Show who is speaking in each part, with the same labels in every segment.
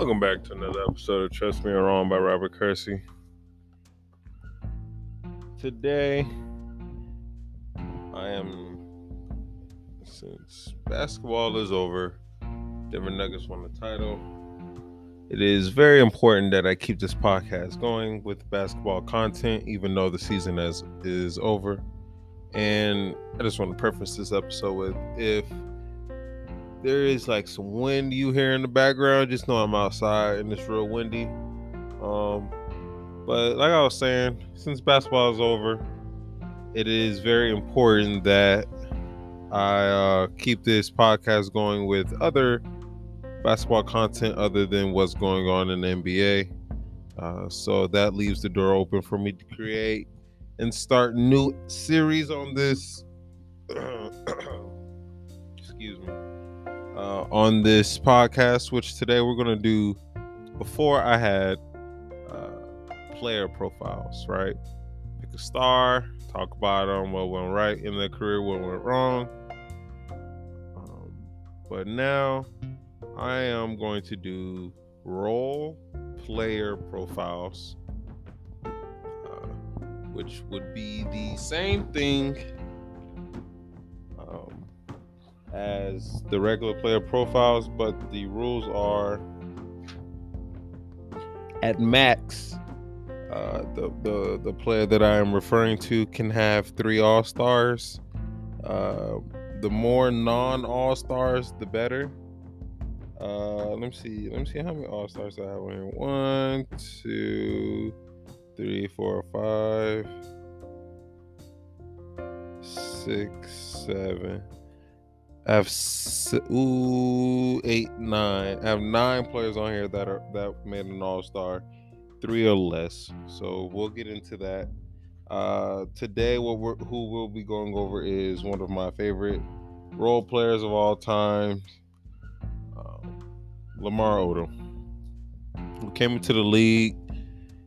Speaker 1: Welcome back to another episode of Trust Me You're Wrong by Robert Kersee. Today, I am, since basketball is over, Denver Nuggets won the title. It is very important that I keep this podcast going with basketball content, even though the season is, is over. And I just want to preface this episode with if there is like some wind you hear in the background. Just know I'm outside and it's real windy. Um, but like I was saying, since basketball is over, it is very important that I uh, keep this podcast going with other basketball content other than what's going on in the NBA. Uh, so that leaves the door open for me to create and start new series on this. excuse me uh, on this podcast, which today we're going to do. Before I had uh, player profiles, right? Pick a star, talk about them, what went right in their career, what went wrong. Um, but now I am going to do role player profiles, uh, which would be the same thing as the regular player profiles, but the rules are at max. Uh, the, the the player that I am referring to can have three All Stars. Uh, the more non All Stars, the better. Uh, let me see. Let me see how many All Stars I have here. One, two, three, four, five, six, seven. Have s- ooh eight, nine. I have nine players on here that are that made an All Star, three or less. So we'll get into that. Uh, today, what we're, who we'll be going over is one of my favorite role players of all time, um, Lamar Odom, who came into the league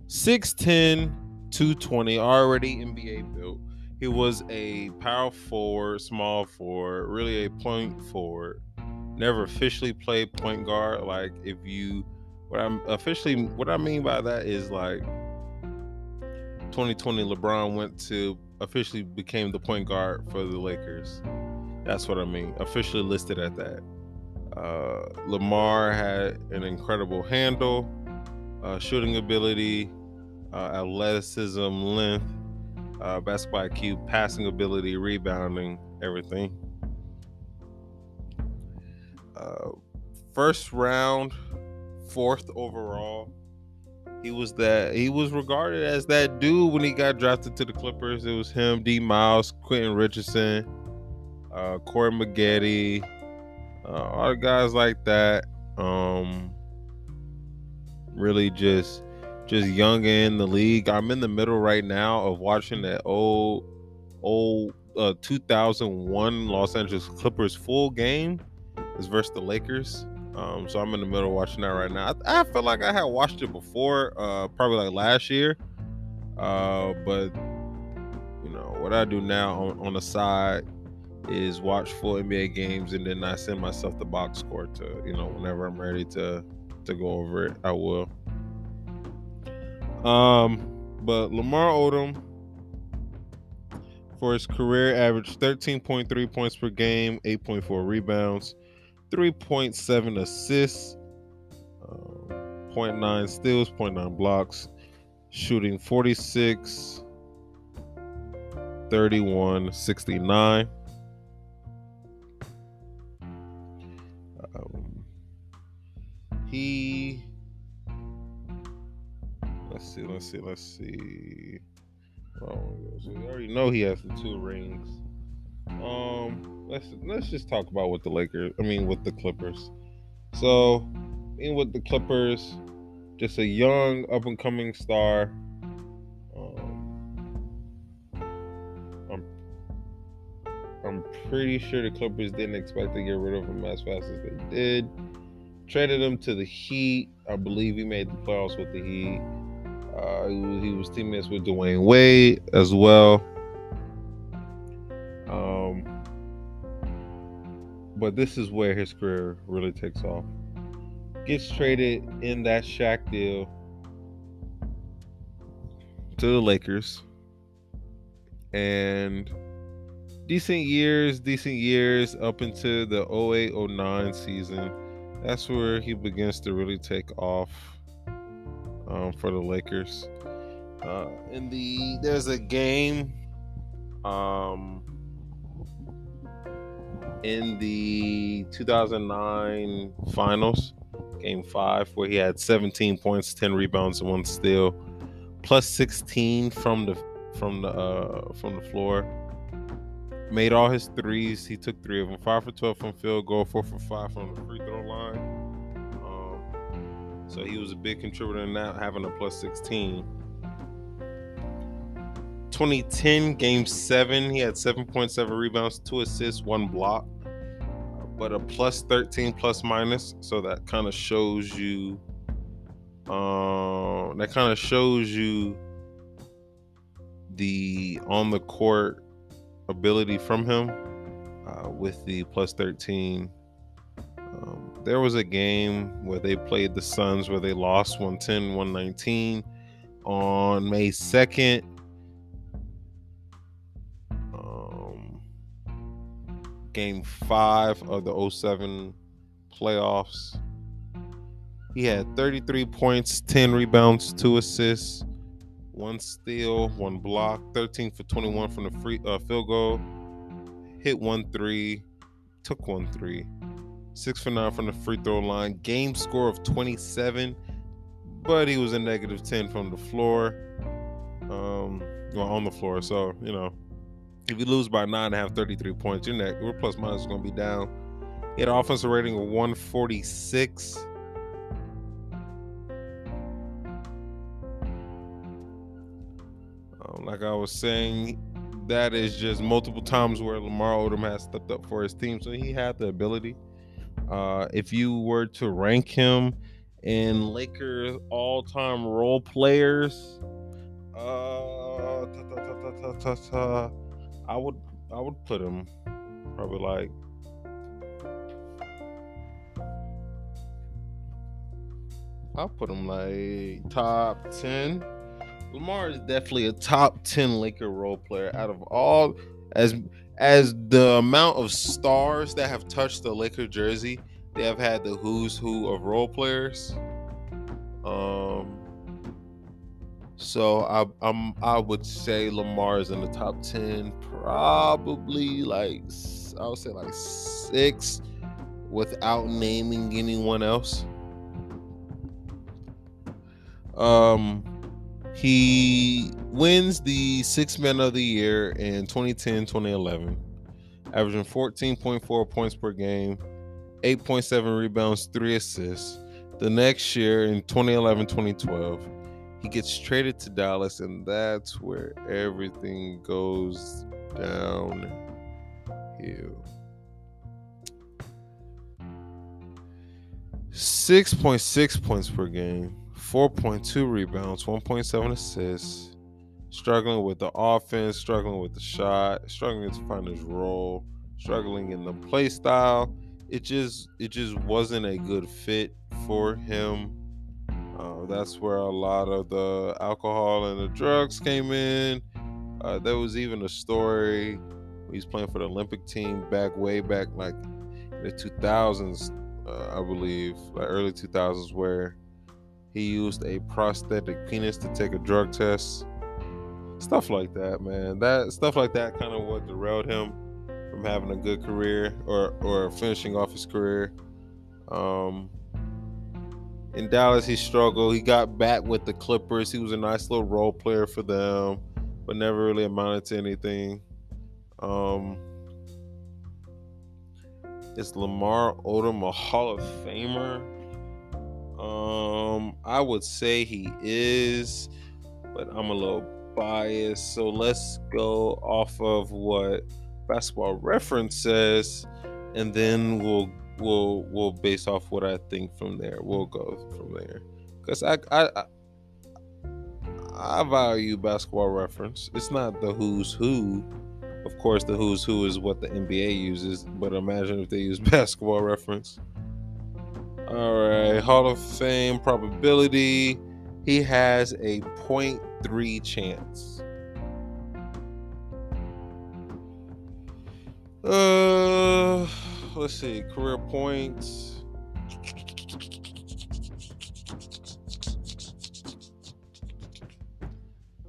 Speaker 1: 6'10, 220, already NBA built. He was a power forward, small forward, really a point forward. Never officially played point guard. Like if you, what I'm officially, what I mean by that is like 2020 LeBron went to officially became the point guard for the Lakers. That's what I mean. Officially listed at that. Uh, Lamar had an incredible handle, uh, shooting ability, uh, athleticism, length, uh, basketball IQ, passing ability, rebounding, everything. Uh, first round, fourth overall. He was that. He was regarded as that dude when he got drafted to the Clippers. It was him, D. Miles, Quentin Richardson, uh, Corey Maggette, uh, all the guys like that. Um, really just just young in the league. I'm in the middle right now of watching that old old uh, 2001 Los Angeles Clippers full game. Is versus the Lakers. Um, so I'm in the middle watching that right now. I, I feel like I had watched it before, uh, probably like last year. Uh, but you know what I do now on, on the side is watch full NBA games, and then I send myself the box score to you know whenever I'm ready to to go over it, I will. Um, but Lamar Odom for his career averaged 13.3 points per game, 8.4 rebounds, 3.7 assists, uh, 0.9 steals, 0.9 blocks, shooting 46, 31, 69. See, let's see, let's see. Oh, so we already know he has the two rings. Um, let's let's just talk about what the Lakers. I mean, with the Clippers. So, in with the Clippers, just a young up and coming star. Um, I'm I'm pretty sure the Clippers didn't expect to get rid of him as fast as they did. Traded him to the Heat. I believe he made the playoffs with the Heat. Uh, he, was, teammates with Dwyane Wade as well. Um, but this is where his career really takes off. Gets traded in that Shaq deal to the Lakers. And decent years, decent years up into the 08 09 season. That's where he begins to really take off um, for the Lakers. Uh, in the there's a game um, in the 2009 finals, game five, where he had 17 points, 10 rebounds, and one steal, plus 16 from the from the uh, from the floor. Made all his threes. He took three of them. Five for 12 from field goal, four for five from the free so he was a big contributor in that, having a plus 16. 2010 game seven, he had 7.7 rebounds, two assists, one block, but a plus 13 plus minus. So that kind of shows you, uh, that kind of shows you the on the court ability from him uh, with the plus 13. There was a game where they played the Suns where they lost 110 119 on May 2nd. Um, game five of the 07 playoffs. He had 33 points, 10 rebounds, 2 assists, one steal, one block, 13 for 21 from the free uh, field goal, hit one three, took one three, six for nine from the free throw line, game score of 27, but he was a negative 10 from the floor, um, well, on the floor. So, you know, if you lose by nine and half, 33 points, your net, your plus minus is going to be down. He had an offensive rating of 146. Um, like I was saying, that is just multiple times where Lamar Odom has stepped up for his team. So he had the ability. Uh, if you were to rank him in Lakers all-time role players, uh, ta, ta, ta, I would I would put him probably like I'll put him like top ten. Lamar is definitely a top 10 Laker role player out of all as as the amount of stars that have touched the Laker jersey, they have had the who's who of role players. Um so I I'm I would say Lamar is in the top 10, probably like I would say like 6 without naming anyone else. Um he wins the Six Men of the Year in 2010 2011, averaging 14.4 points per game, 8.7 rebounds, 3 assists. The next year in 2011 2012, he gets traded to Dallas, and that's where everything goes downhill. 6.6 points per game, 4.2 rebounds, 1.7 assists, struggling with the offense, struggling with the shot, struggling to find his role, struggling in the play style. It just it just wasn't a good fit for him. Uh, that's where a lot of the alcohol and the drugs came in. Uh, there was even a story he's playing for the Olympic team back way back like the 2000s, uh, I believe, like early 2000s, where he used a prosthetic penis to take a drug test. Stuff like that, man. That stuff like that kind of what derailed him from having a good career or or finishing off his career. Um, in Dallas, he struggled. He got back with the Clippers. He was a nice little role player for them, but never really amounted to anything. Um, is Lamar Odom a Hall of Famer? Um, I would say he is, but I'm a little biased. So let's go off of what Basketball Reference says, and then we'll we'll we'll base off what I think from there. We'll go from there because I, I I I value Basketball Reference. It's not the who's who. Of course, the who's who is what the NBA uses, but imagine if they use Basketball Reference. All right, Hall of Fame probability. He has a 0.3 chance. Uh, let's see. Career points.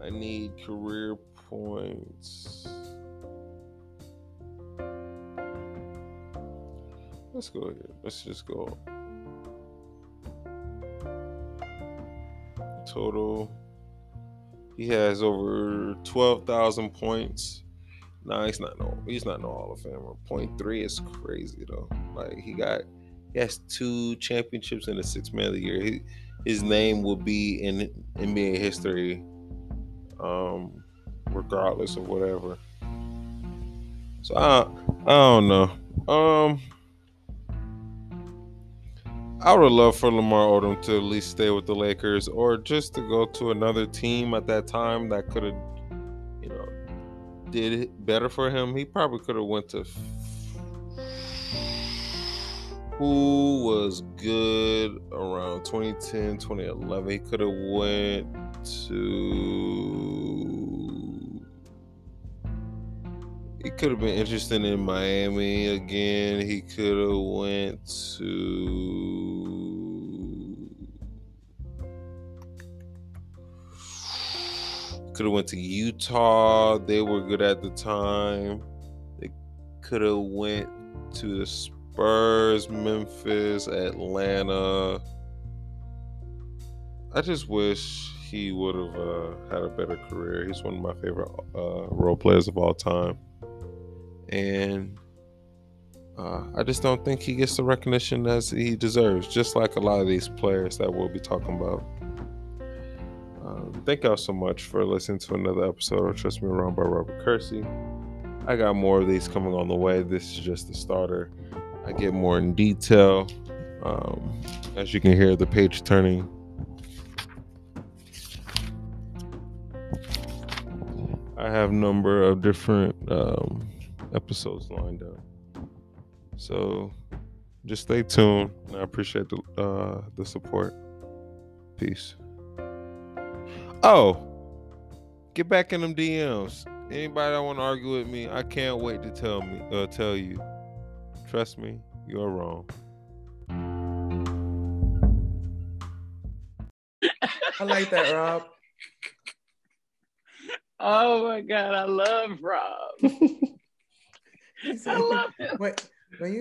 Speaker 1: I need career points. Let's go here. Let's just go. Total. He has over 12,000 points. Nah, he's not no he's not no Hall of Famer. Point three is crazy though. Like he got he has two championships in the six man of the year. He, his name will be in NBA history, um, regardless of whatever. So I I don't know. Um I would loved for Lamar Odom to at least stay with the Lakers or just to go to another team at that time that could have, you know, did it better for him. He probably could have went to who was good around 2010, 2011. He could have went to he could have been interested in Miami again. He could have went to could have went to Utah. They were good at the time. They could have went to the Spurs, Memphis, Atlanta. I just wish he would have uh, had a better career. He's one of my favorite uh, role players of all time and uh, I just don't think he gets the recognition as he deserves, just like a lot of these players that we'll be talking about. Um, thank y'all so much for listening to another episode of Trust Me Around by Robert Kersee. I got more of these coming on the way. This is just the starter. I get more in detail. Um, as you can hear, the page turning. I have a number of different um, episodes lined up. So just stay tuned. I appreciate the uh, the support. Peace. Oh, get back in them DMs. Anybody that want to argue with me, I can't wait to tell me uh, tell you. Trust me, you're wrong.
Speaker 2: I like that, Rob.
Speaker 3: Oh my god, I love Rob.
Speaker 2: I love him. Wait, when you